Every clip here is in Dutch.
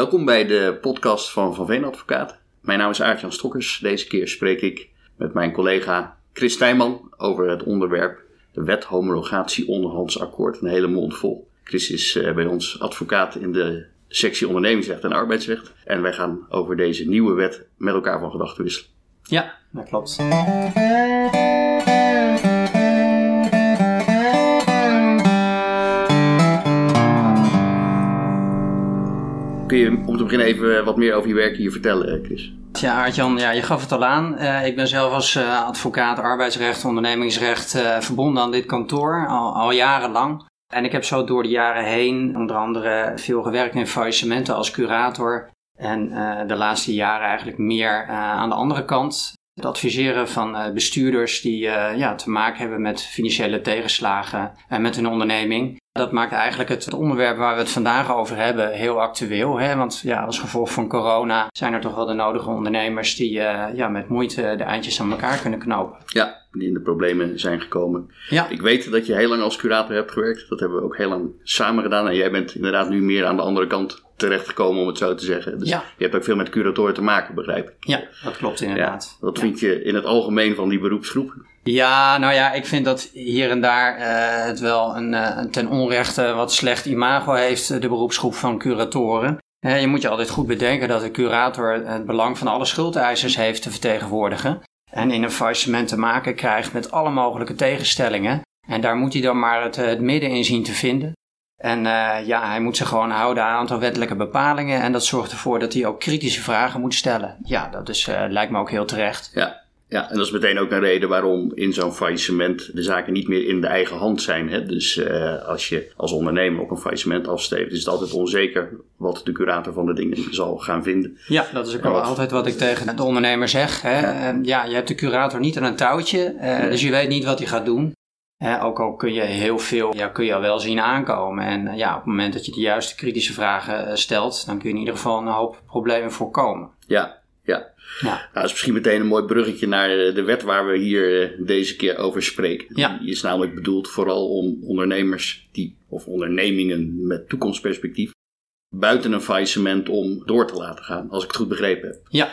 Welkom bij de podcast van Van Veen Advocaat. Mijn naam is Aart-Jan Stokkers. Deze keer spreek ik met mijn collega Chris Tijman over het onderwerp de wet homologatie onderhandsakkoord. Een hele mond vol. Chris is eh, bij ons advocaat in de sectie ondernemingsrecht en arbeidsrecht. En wij gaan over deze nieuwe wet met elkaar van gedachten wisselen. Ja, dat klopt. Kun je om te beginnen even wat meer over je werk hier vertellen, eh, Chris? Ja, Aartjan, ja, je gaf het al aan. Uh, ik ben zelf als advocaat arbeidsrecht, ondernemingsrecht verbonden aan dit kantoor al, al, jarenlang. En ik heb zo door de jaren heen onder andere veel gewerkt in faillissementen als curator. En de laatste jaren eigenlijk meer aan de andere kant. Het adviseren van bestuurders die ja, te maken hebben met financiële tegenslagen en met hun onderneming. Dat maakt eigenlijk het onderwerp waar we het vandaag over hebben heel actueel. Hè? Want ja, als gevolg van corona zijn er toch wel de nodige ondernemers die uh, ja, met moeite de eindjes aan elkaar kunnen knopen. Ja, in de problemen zijn gekomen. Ja. Ik weet dat je heel lang als curator hebt gewerkt. Dat hebben we ook heel lang samen gedaan. En jij bent inderdaad nu meer aan de andere kant terechtgekomen, om het zo te zeggen. Dus ja. je hebt ook veel met curatoren te maken, begrijp ik. Ja, dat klopt inderdaad. Ja, wat vind je in het algemeen van die beroepsgroep? Ja, nou ja, ik vind dat hier en daar uh, het wel een, uh, ten onrechte wat slecht imago heeft, de beroepsgroep van curatoren. Uh, je moet je altijd goed bedenken dat de curator het belang van alle schuldeisers heeft te vertegenwoordigen. En in een faillissement te maken krijgt met alle mogelijke tegenstellingen. En daar moet hij dan maar het, het midden in zien te vinden. En ja, hij moet zich gewoon houden aan een aantal wettelijke bepalingen. En dat zorgt ervoor dat hij ook kritische vragen moet stellen. Ja, dat is, lijkt me ook heel terecht. Ja, ja, en dat is meteen ook een reden waarom in zo'n faillissement de zaken niet meer in de eigen hand zijn. Hè? Dus uh, als je als ondernemer op een faillissement afsteekt, is het altijd onzeker wat de curator van de dingen zal gaan vinden. Ja, dat is ook wat... altijd wat ik tegen de ondernemer zeg. Hè? Ja. ja, je hebt de curator niet aan een touwtje, uh, nee. dus je weet niet wat hij gaat doen. Ook al kun je heel veel, ja, kun je al wel zien aankomen. En ja, op het moment dat je de juiste kritische vragen stelt, dan kun je in ieder geval een hoop problemen voorkomen. Ja, ja. Nou, dat is misschien meteen een mooi bruggetje naar de wet waar we hier eh, deze keer over spreken. Ja. Die is namelijk bedoeld vooral om ondernemers die, of ondernemingen met toekomstperspectief buiten een faillissement om door te laten gaan, als ik het goed begrepen heb. Ja.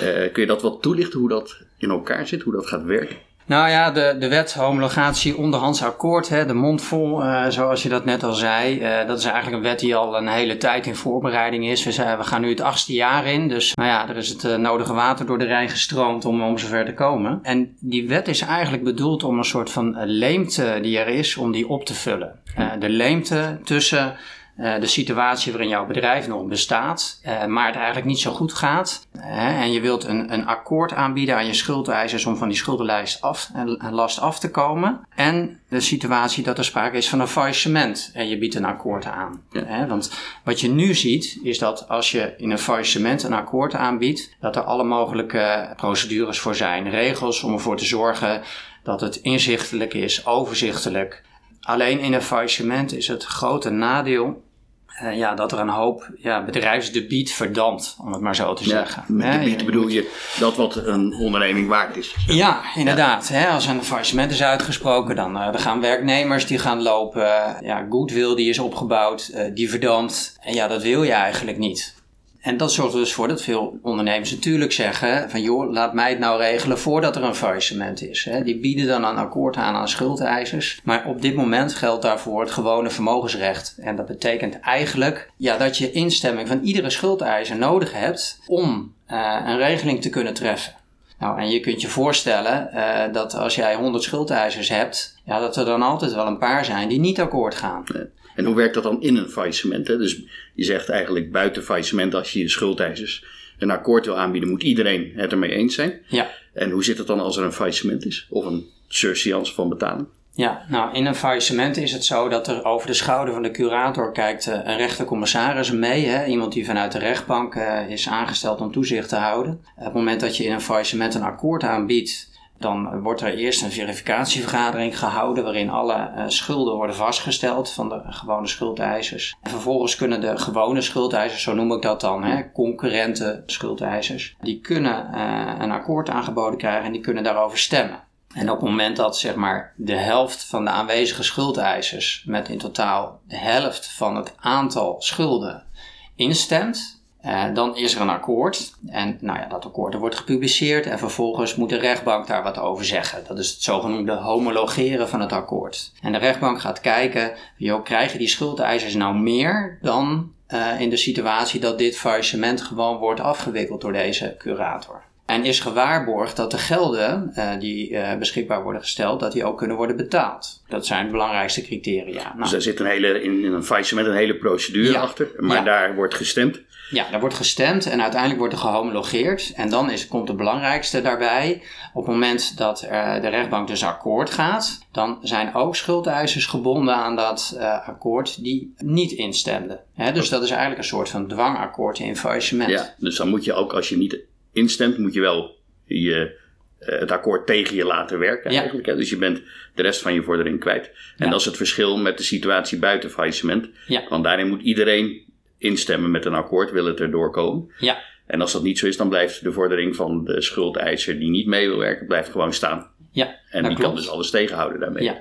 Uh, kun je dat wat toelichten hoe dat in elkaar zit, hoe dat gaat werken? Nou ja, de, de wet homologatie onderhands akkoord, hè, de mondvol, uh, zoals je dat net al zei. Uh, dat is eigenlijk een wet die al een hele tijd in voorbereiding is. We, zijn, we gaan nu het achtste jaar in, dus nou ja, er is het uh, nodige water door de Rijn gestroomd om, om zover te komen. En die wet is eigenlijk bedoeld om een soort van leemte die er is, om die op te vullen. de leemte tussen de situatie waarin jouw bedrijf nog bestaat, uh, maar het eigenlijk niet zo goed gaat. En je wilt een, een akkoord aanbieden aan je schuldeisers om van die schuldenlijst af, en last af te komen. En de situatie dat er sprake is van een faillissement en je biedt een akkoord aan. Ja. want wat je nu ziet, is dat als je in een faillissement een akkoord aanbiedt, dat er alle mogelijke procedures voor zijn. Regels om ervoor te zorgen dat het inzichtelijk is, overzichtelijk. Alleen in een faillissement is het grote nadeel uh, ja, dat er een hoop ja, bedrijfsdebiet verdampt, om het maar zo te zeggen. Met debiet bedoel je dat wat een onderneming waard is? Ja, inderdaad. Ja. Hè, als een faillissement is uitgesproken, dan, uh, dan gaan werknemers die gaan lopen. ja, goodwill die is opgebouwd, uh, die verdampt. En ja, dat wil je eigenlijk niet. En dat zorgt er dus voor dat veel ondernemers natuurlijk zeggen van joh, laat mij het nou regelen voordat er een faillissement is. Die bieden dan een akkoord aan aan schuldeisers. Maar op dit moment geldt daarvoor het gewone vermogensrecht. En dat betekent eigenlijk ja, dat je instemming van iedere schuldeiser nodig hebt om uh, een regeling te kunnen treffen. Nou, en je kunt je voorstellen uh, dat als jij 100 schuldeisers hebt, ja, dat er dan altijd wel een paar zijn die niet akkoord gaan. En hoe werkt dat dan in een faillissement? Hè? Dus je zegt eigenlijk buiten faillissement, als je je schuldeisers een akkoord wil aanbieden, moet iedereen het ermee eens zijn. Ja. En hoe zit het dan als er een faillissement is? Of een surseance van betaling? Ja, nou in een faillissement is het zo dat er over de schouder van de curator kijkt uh, een rechtercommissaris mee. Hè? Iemand die vanuit de rechtbank uh, is aangesteld om toezicht te houden. Op het moment dat je in een faillissement een akkoord aanbiedt, dan wordt er eerst een verificatievergadering gehouden waarin alle uh, schulden worden vastgesteld van de gewone schuldeisers. En vervolgens kunnen de gewone schuldeisers, zo noem ik dat dan, hè, concurrente schuldeisers, die kunnen uh, een akkoord aangeboden krijgen en die kunnen daarover stemmen. En op het moment dat zeg maar de helft van de aanwezige schuldeisers met in totaal de helft van het aantal schulden instemt, Uh, dan is er een akkoord. En nou ja, dat akkoord wordt gepubliceerd. En vervolgens moet de rechtbank daar wat over zeggen. Dat is het zogenoemde homologeren van het akkoord. En de rechtbank gaat kijken: joh, krijgen die schuldeisers nou meer dan uh, in de situatie dat dit faillissement gewoon wordt afgewikkeld door deze curator? En is gewaarborgd dat de gelden uh, die uh, beschikbaar worden gesteld, dat die ook kunnen worden betaald. Dat zijn de belangrijkste criteria. Nou, dus er zit een hele, in, in een faillissement een hele procedure achter, maar daar wordt gestemd. Ja, daar wordt gestemd en uiteindelijk wordt er gehomologeerd. En dan is, komt het belangrijkste daarbij. Op het moment dat uh, de rechtbank dus akkoord gaat, dan zijn ook schuldeisers gebonden aan dat uh, akkoord die niet instemden. Hè, dus dat is eigenlijk een soort van dwangakkoord in faillissement. Ja, dus dan moet je ook als je niet instemt, moet je wel je, uh, het akkoord tegen je laten werken. Eigenlijk, hè? Dus je bent de rest van je vordering kwijt. En dat is het verschil met de situatie buiten faillissement. Ja. Want daarin moet iedereen instemmen met een akkoord, wil het erdoor komen. Ja. En als dat niet zo is, dan blijft de vordering van de schuldeiser die niet mee wil werken, blijft gewoon staan. Ja, en die kan dus alles tegenhouden daarmee. Ja.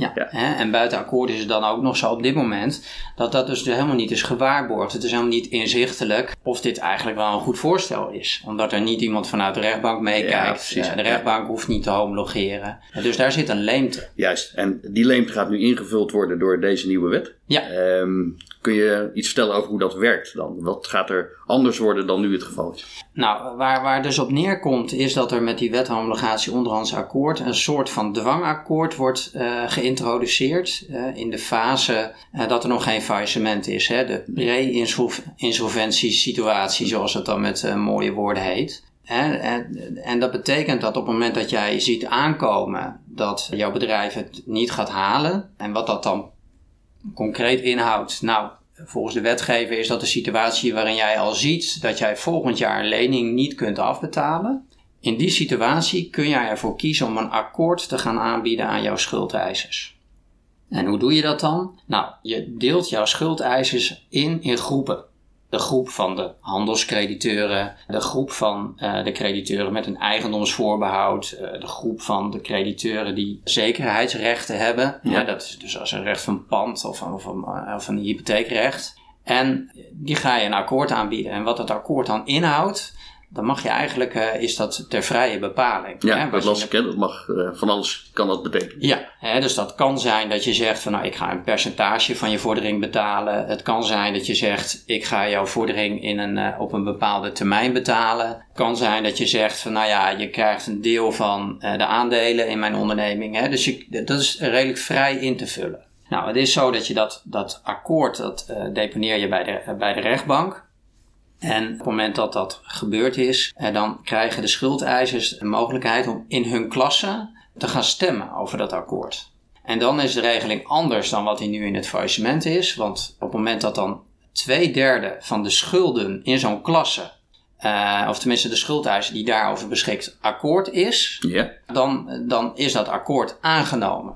Ja, Hè? en buiten akkoord is het dan ook nog zo op dit moment dat dat dus helemaal niet is gewaarborgd. Het is helemaal niet inzichtelijk of dit eigenlijk wel een goed voorstel is. Omdat er niet iemand vanuit de rechtbank meekijkt. Ja, de rechtbank hoeft niet te homologeren. Dus daar zit een leemte. Juist, en die leemte gaat nu ingevuld worden door deze nieuwe wet. Ja. Um, Kun je iets vertellen over hoe dat werkt dan? Wat gaat er anders worden dan nu het geval is? Nou, waar, waar dus op neerkomt is dat er met die wet homologatie onderhands akkoord een soort van dwangakkoord wordt uh, geïntroduceerd uh, in de fase uh, dat er nog geen faillissement is. Hè? De pre-insolventiesituatie, zoals het dan met mooie woorden heet. En, en, en, dat betekent dat op het moment dat jij ziet aankomen dat jouw bedrijf het niet gaat halen, en wat dat dan concreet inhoudt. Nou, volgens de wetgever is dat de situatie waarin jij al ziet dat jij volgend jaar een lening niet kunt afbetalen. In die situatie kun jij ervoor kiezen om een akkoord te gaan aanbieden aan jouw schuldeisers. En hoe doe je dat dan? Nou, je deelt jouw schuldeisers in in groepen de groep van de handelscrediteuren, de groep van uh, de crediteuren met een eigendomsvoorbehoud, uh, de groep van de crediteuren die zekerheidsrechten hebben. Ja. dat is dus als een recht van pand of, of, of een hypotheekrecht. En die ga je een akkoord aanbieden. En wat dat akkoord dan inhoudt, dan mag je eigenlijk, uh, is dat ter vrije bepaling. Ja, hè? dat las ik, hè? dat mag, uh, van alles kan dat betekenen. Ja, hè? dus dat kan zijn dat je zegt van nou, ik ga een percentage van je vordering betalen. Het kan zijn dat je zegt, ik ga jouw vordering in een, uh, op een bepaalde termijn betalen. Het kan zijn dat je zegt van nou ja, je krijgt een deel van de aandelen in mijn onderneming. Hè? Dus je, dat is redelijk vrij in te vullen. Nou, het is zo dat je dat, dat akkoord, dat deponeer je bij de, bij de rechtbank. En op het moment dat dat gebeurd is, eh, dan krijgen de schuldeisers de mogelijkheid om in hun klasse te gaan stemmen over dat akkoord. En dan is de regeling anders dan wat die nu in het faillissement is. Want op het moment dat dan twee derde van de schulden in zo'n klasse, uh, of tenminste de schuldeiser die daarover beschikt, akkoord is, dan, dan is dat akkoord aangenomen.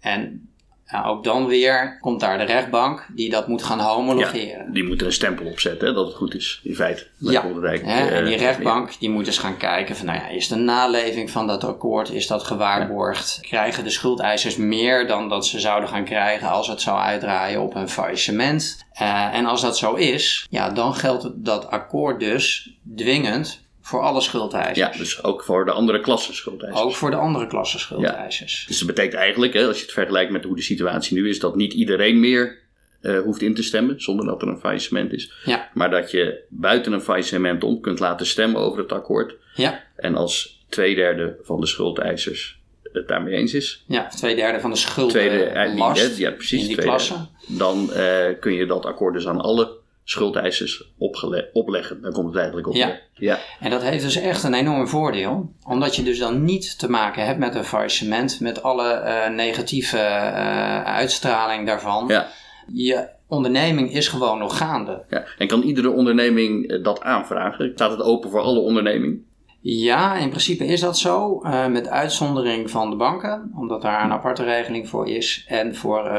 En ja, ook dan weer komt daar de rechtbank die dat moet gaan homologeren. die moet er een stempel op zetten dat het goed is, in feite. Ja, hè, en die eh, rechtbank die moet dus gaan kijken van nou ja, is de naleving van dat akkoord, is dat gewaarborgd? Krijgen de schuldeisers meer dan dat ze zouden gaan krijgen als het zou uitdraaien op een faillissement? Uh, en als dat zo is, ja, dan geldt dat akkoord dus dwingend voor alle schuldeisers. Ja, dus ook voor de andere klasse schuldeisers. Ook voor de andere klasse schuldeisers. Ja. Dus dat betekent eigenlijk, hè, als je het vergelijkt met hoe de situatie nu is, dat niet iedereen meer uh, hoeft in te stemmen zonder dat er een faillissement is. Ja. Maar dat je buiten een faillissement om kunt laten stemmen over het akkoord. Ja. En als twee derde van de schuldeisers het daarmee eens is. Ja, twee derde van de schulden. Tweede, uh, ja, precies, in die klasse. Dan uh, kun je dat akkoord dus aan alle schuldeisers opleggen. Daar komt het eigenlijk op. Ja. ja. En dat heeft dus echt een enorm voordeel. Omdat je dus dan niet te maken hebt met een faillissement. Met alle uh, negatieve uh, uitstraling daarvan. Ja. Je onderneming is gewoon nog gaande. Ja. En kan iedere onderneming eh, dat aanvragen? Staat het open voor alle ondernemingen? Ja, in principe is dat zo. Uh, met uitzondering van de banken. Omdat daar een aparte regeling voor is. En voor...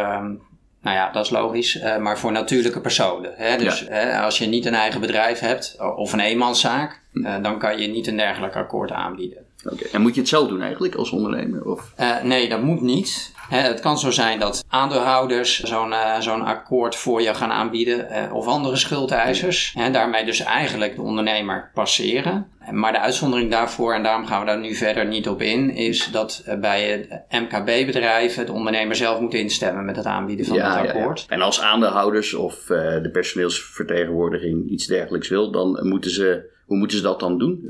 Nou ja, dat is logisch, uh, maar voor natuurlijke personen. Hè? Dus hè, als je niet een eigen bedrijf hebt of een eenmanszaak, uh, dan kan je niet een dergelijk akkoord aanbieden. Oké. En moet je het zelf doen eigenlijk als ondernemer? Of? nee, dat moet niet het kan zo zijn dat aandeelhouders zo'n uh, zo'n akkoord voor je gaan aanbieden of andere schuldeisers. En daarmee dus eigenlijk de ondernemer passeren. Maar de uitzondering daarvoor, en daarom gaan we daar nu verder niet op in, is dat bij MKB-bedrijven de ondernemer zelf moet instemmen met het aanbieden van ja, het akkoord. Ja, ja. En als aandeelhouders of de personeelsvertegenwoordiging iets dergelijks wil, dan moeten ze, hoe moeten ze dat dan doen?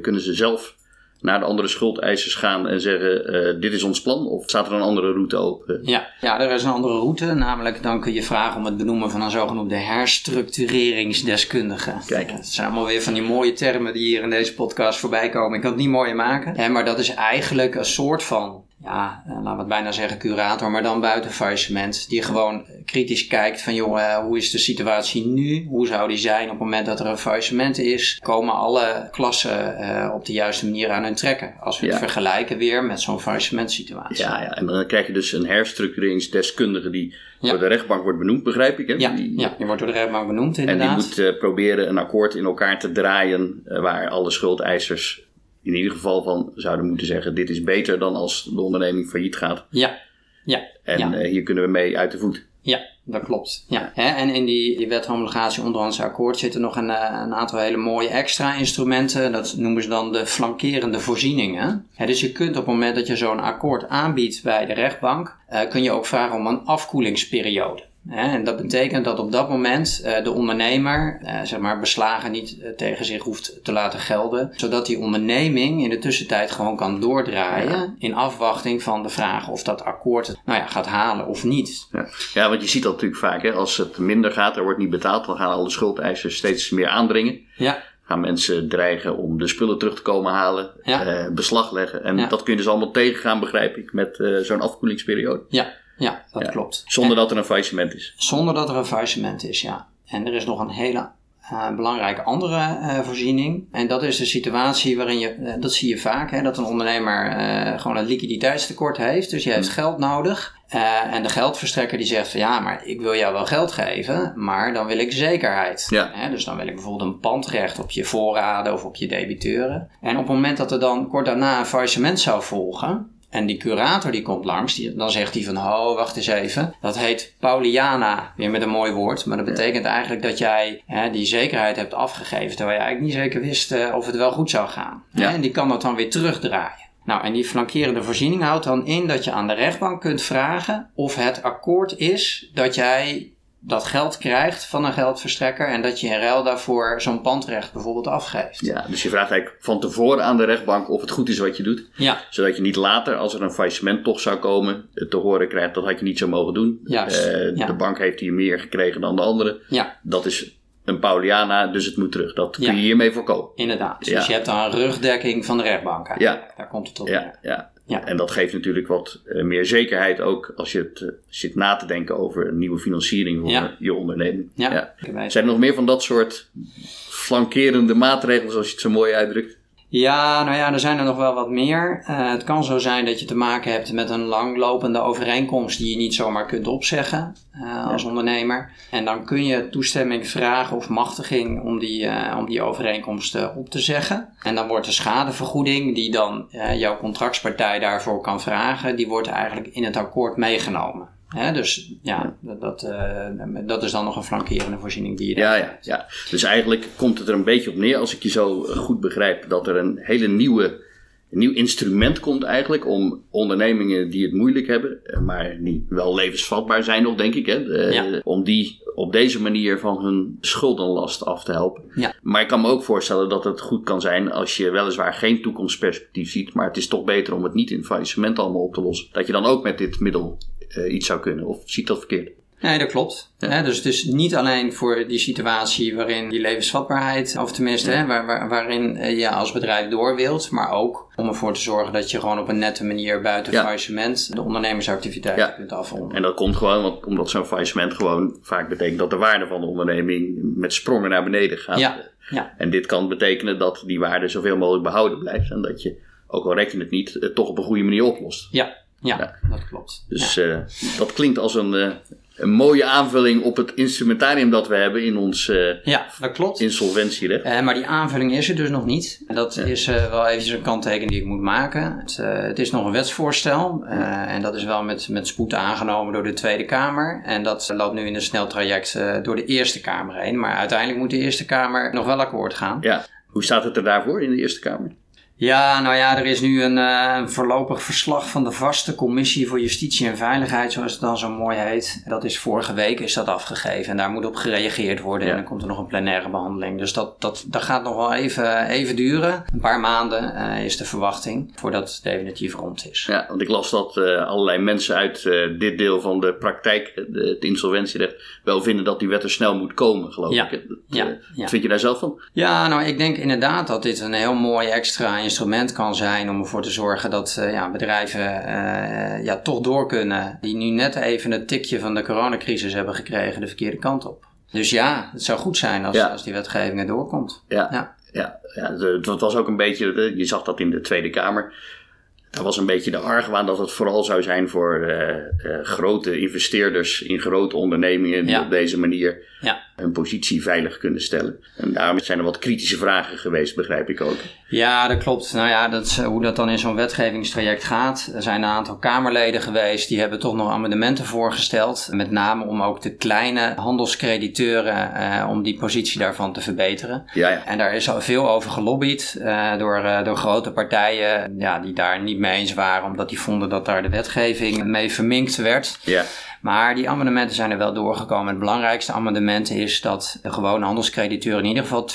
kunnen ze zelf naar de andere schuldeisers gaan en zeggen: uh, Dit is ons plan? Of staat er een andere route open? Ja, ja, er is een andere route. Namelijk, dan kun je vragen om het benoemen van een zogenoemde herstructureringsdeskundige. Kijk. Het zijn allemaal weer van die mooie termen die hier in deze podcast voorbij komen. Ik kan het niet mooier maken. maar dat is eigenlijk een soort van ja, eh, laten we het bijna zeggen curator, maar dan buiten faillissement. Die gewoon kritisch kijkt van, joh, eh, hoe is de situatie nu? Hoe zou die zijn op het moment dat er een faillissement is? Komen alle klassen uh, op de juiste manier aan hun trekken? Als we het vergelijken weer met zo'n faillissementsituatie. Ja, ja, en dan krijg je dus een herstructureringsdeskundige die door de rechtbank wordt benoemd, begrijp ik. Hè? Ja, die, ja, die wordt door de rechtbank benoemd inderdaad. En die moet proberen een akkoord in elkaar te draaien waar alle schuldeisers in ieder geval van zouden moeten zeggen: dit is beter dan als de onderneming failliet gaat. Ja. ja. En ja. Uh, hier kunnen we mee uit de voet. Ja, dat klopt. Ja. Hè? En in die, die wet homologatie onderhandse akkoord zitten nog een, eh, een, aantal hele mooie extra instrumenten. Dat noemen ze dan de flankerende voorzieningen. Hè, dus je kunt op het moment dat je zo'n akkoord aanbiedt bij de rechtbank, uh, kun je ook vragen om een afkoelingsperiode. En dat betekent dat op dat moment eh, de ondernemer eh, zeg maar beslagen niet eh, tegen zich hoeft te laten gelden, zodat die onderneming in de tussentijd gewoon kan doordraaien in afwachting van de vraag of dat akkoord nou ja, gaat halen of niet. Ja. ja, want je ziet dat natuurlijk vaak, hè? als het minder gaat, er wordt niet betaald, dan gaan alle schuldeisers steeds meer aandringen. Ja gaan mensen dreigen om de spullen terug te komen halen, beslag leggen. En dat kun je dus allemaal tegengaan, begrijp ik, met zo'n afkoelingsperiode. Ja, ja, dat klopt. Zonder dat er een faillissement is. Zonder dat er een faillissement is, ja. En er is nog een hele uh, belangrijke andere uh, voorziening. En dat is de situatie waarin je, uh, dat zie je vaak, hè, dat een ondernemer gewoon een liquiditeitstekort heeft. Dus je heeft hmm. geld nodig. en de geldverstrekker die zegt van ja, maar ik wil jou wel geld geven, maar dan wil ik zekerheid. Ja. Hè, dus dan wil ik bijvoorbeeld een pandrecht op je voorraden of op je debiteuren. En op het moment dat er dan kort daarna een faillissement zou volgen, en die curator die komt langs, die, dan zegt hij van, oh, wacht eens even. Dat heet Pauliana, weer met een mooi woord. Maar dat betekent eigenlijk dat jij hè, die zekerheid hebt afgegeven, terwijl je eigenlijk niet zeker wist uh, of het wel goed zou gaan. Ja. En die kan dat dan weer terugdraaien. Nou, en die flankerende voorziening houdt dan in dat je aan de rechtbank kunt vragen of het akkoord is dat jij dat geld krijgt van een geldverstrekker en dat je in ruil daarvoor zo'n pandrecht bijvoorbeeld afgeeft. Ja, dus je vraagt eigenlijk van tevoren aan de rechtbank of het goed is wat je doet. Ja. Zodat je niet later, als er een faillissement toch zou komen, te horen krijgt dat had je niet zo mogen doen. Juist, uh, De bank heeft hier meer gekregen dan de andere. Ja. Dat is een Pauliana, dus het moet terug. Dat kun je hiermee voorkomen. Inderdaad. Dus je hebt dan een rugdekking van de rechtbank. Ja. Daar komt het op. Ja, ja. En dat geeft natuurlijk wat uh, meer zekerheid ook als je het, uh, zit na te denken over een nieuwe financiering voor ja. je onderneming. Ja. Zijn er nog meer van dat soort flankerende maatregelen, zoals je het zo mooi uitdrukt? Ja, nou ja, er zijn er nog wel wat meer. Uh, het kan zo zijn dat je te maken hebt met een langlopende overeenkomst die je niet zomaar kunt opzeggen uh, als ondernemer. En dan kun je toestemming vragen of machtiging om die, uh, om die overeenkomst op te zeggen. En dan wordt de schadevergoeding die dan jouw contractspartij daarvoor kan vragen, die wordt eigenlijk in het akkoord meegenomen dus ja, dat, uh, dat is dan nog een flankerende voorziening die je ja, ja, ja, dus eigenlijk komt het er een beetje op neer, als ik je zo goed begrijp, dat er een hele nieuwe, een nieuw instrument komt eigenlijk om ondernemingen die het moeilijk hebben, eh, maar die wel levensvatbaar zijn nog, denk ik, hè, ja. om die op deze manier van hun schuldenlast af te helpen. Ja. Maar ik kan me ook voorstellen dat het goed kan zijn als je weliswaar geen toekomstperspectief ziet, maar het is toch beter om het niet in faillissement allemaal op te lossen. Dat je dan ook met dit middel iets zou kunnen. Of zie ik dat verkeerd? Nee, dat klopt. Ja. dus het is niet alleen voor die situatie waarin die levensvatbaarheid, of tenminste ja. waar, waar, waarin uh, je als bedrijf door wilt, maar ook om ervoor te zorgen dat je gewoon op een nette manier buiten ja. faillissement de ondernemersactiviteiten kunt afronden. En dat komt gewoon want, omdat zo'n faillissement gewoon vaak betekent dat de waarde van de onderneming met sprongen naar beneden gaat. Ja. En dit kan betekenen dat die waarde zoveel mogelijk behouden blijft en dat je, ook al reken het niet, het toch op een goede manier oplost. Ja, ja, dat klopt. Dus uh, dat klinkt als een, uh, een mooie aanvulling op het instrumentarium dat we hebben in ons uh, ja, dat klopt. insolventierecht. Maar die aanvulling is er dus nog niet. Dat is wel eventjes een kanttekening die ik moet maken. Het, het is nog een wetsvoorstel en dat is wel met, met spoed aangenomen door de Tweede Kamer. En dat loopt nu in een snel traject door de Eerste Kamer heen. Maar uiteindelijk moet de Eerste Kamer nog wel akkoord gaan. Ja. Hoe staat het er daarvoor in de Eerste Kamer? Ja, nou ja, er is nu een uh, voorlopig verslag van de vaste commissie voor justitie en veiligheid, zoals het dan zo mooi heet. Dat is vorige week is dat afgegeven en daar moet op gereageerd worden. En dan komt er nog een plenaire behandeling. Dus dat, dat, dat gaat nog wel even, even duren. Een paar maanden uh, is de verwachting voordat het definitief rond is. Ja, want ik las dat uh, allerlei mensen uit dit deel van de praktijk, het insolventierecht, wel vinden dat die wet er snel moet komen, geloof ja. ik. Dat, ja. Wat vind je daar zelf van? Ja, nou ik denk inderdaad dat dit een heel mooi extra instrument kan zijn om ervoor te zorgen dat uh, ja, bedrijven uh, ja, toch door kunnen. Die nu net even het tikje van de coronacrisis hebben gekregen de verkeerde kant op. Dus ja, het zou goed zijn als, als die wetgeving er doorkomt. Ja, ja. ja, ja het was ook een beetje, je zag dat in de Tweede Kamer. Er was een beetje de argwaan dat het vooral zou zijn voor uh, grote investeerders in grote ondernemingen die op deze manier ja. Hun positie veilig kunnen stellen. En daarom zijn er wat kritische vragen geweest, begrijp ik ook. Ja, dat klopt. Nou ja, dat is hoe dat dan in zo'n wetgevingstraject gaat. Er zijn een aantal Kamerleden geweest die hebben toch nog amendementen voorgesteld. Met name om ook de kleine handelscrediteuren, eh, om die positie daarvan te verbeteren. Ja, ja. En daar is al veel over gelobbyd uh, door, uh, door grote partijen ja, die daar niet mee eens waren, omdat die vonden dat daar de wetgeving mee verminkt werd. Ja. Maar die amendementen zijn er wel doorgekomen. Het belangrijkste amendement is dat de gewone handelscrediteuren in ieder geval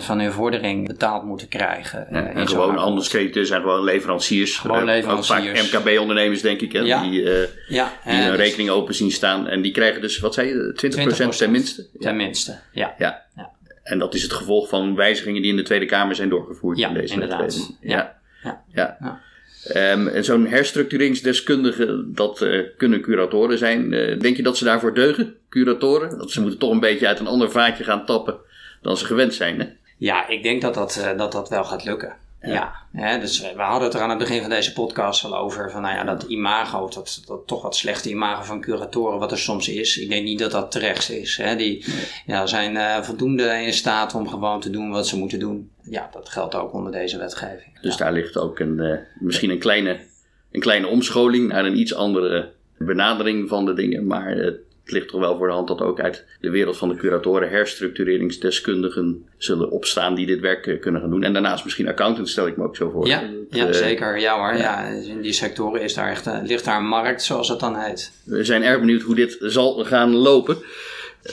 20% van hun vordering betaald moeten krijgen. Ja, en gewone handelskrediteuren zijn gewoon leveranciers. Gewoon leveranciers. vaak MKB-ondernemers, denk ik, hè, ja. die, uh, ja, die hun dus, rekening open zien staan. En die krijgen dus, wat zei je, 20%, 20% tenminste? Tenminste, ja. ja. ja. En dat is het gevolg van wijzigingen die in de Tweede Kamer zijn doorgevoerd. Ja, in deze inderdaad. Ja. Ja. ja. Um, en zo'n herstructureringsdeskundige, dat uh, kunnen curatoren zijn. Uh, denk je dat ze daarvoor deugen, curatoren? Dat ze moeten toch een beetje uit een ander vaatje gaan tappen dan ze gewend zijn, hè? Ja, ik denk dat dat, uh, dat, dat wel gaat lukken. Ja, ja dus we hadden het er aan het begin van deze podcast al over. Van nou ja, dat imago, dat, dat toch wat slechte imago van curatoren, wat er soms is. Ik denk niet dat dat terecht is. Hè. Die ja, zijn voldoende in staat om gewoon te doen wat ze moeten doen. Ja, dat geldt ook onder deze wetgeving. Dus daar ligt ook een, uh, misschien een kleine, een kleine omscholing naar een iets andere benadering van de dingen. Maar uh, het ligt toch wel voor de hand dat ook uit de wereld van de curatoren herstructureringsdeskundigen zullen opstaan die dit werk eh, kunnen gaan doen. En daarnaast misschien accountants, stel ik me ook zo voor. Ja, ja uh, zeker. Ja hoor. Ja. in die sectoren is daar echt, ligt daar een markt, zoals het dan heet. We zijn erg benieuwd hoe dit zal gaan lopen.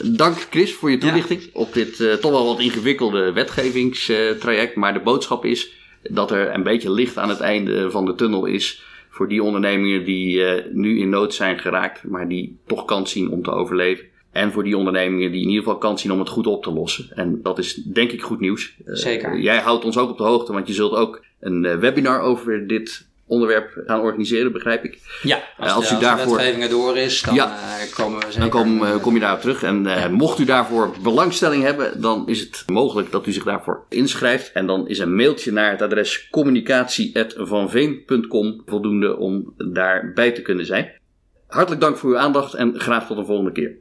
Dank Chris voor je toelichting ja. op dit uh, toch wel wat ingewikkelde wetgevingstraject. Maar de boodschap is dat er een beetje licht aan het einde van de tunnel is voor die ondernemingen die uh, nu in nood zijn geraakt, maar die toch kans zien om te overleven. En voor die ondernemingen die in ieder geval kans zien om het goed op te lossen. En dat is denk ik goed nieuws. Zeker. Uh, jij houdt ons ook op de hoogte, want je zult ook een webinar over dit onderwerp gaan organiseren, begrijp ik. Ja, als, als de, u daarvoor... de wetgeving door is, dan ja, komen we zeker... Dan kom, uh, kom je daarop terug. En mocht u daarvoor belangstelling hebben, dan is het mogelijk dat u zich daarvoor inschrijft. En dan is een mailtje naar het adres communicatie.vanveen.com voldoende om daarbij te kunnen zijn. Hartelijk dank voor uw aandacht en graag tot een volgende keer.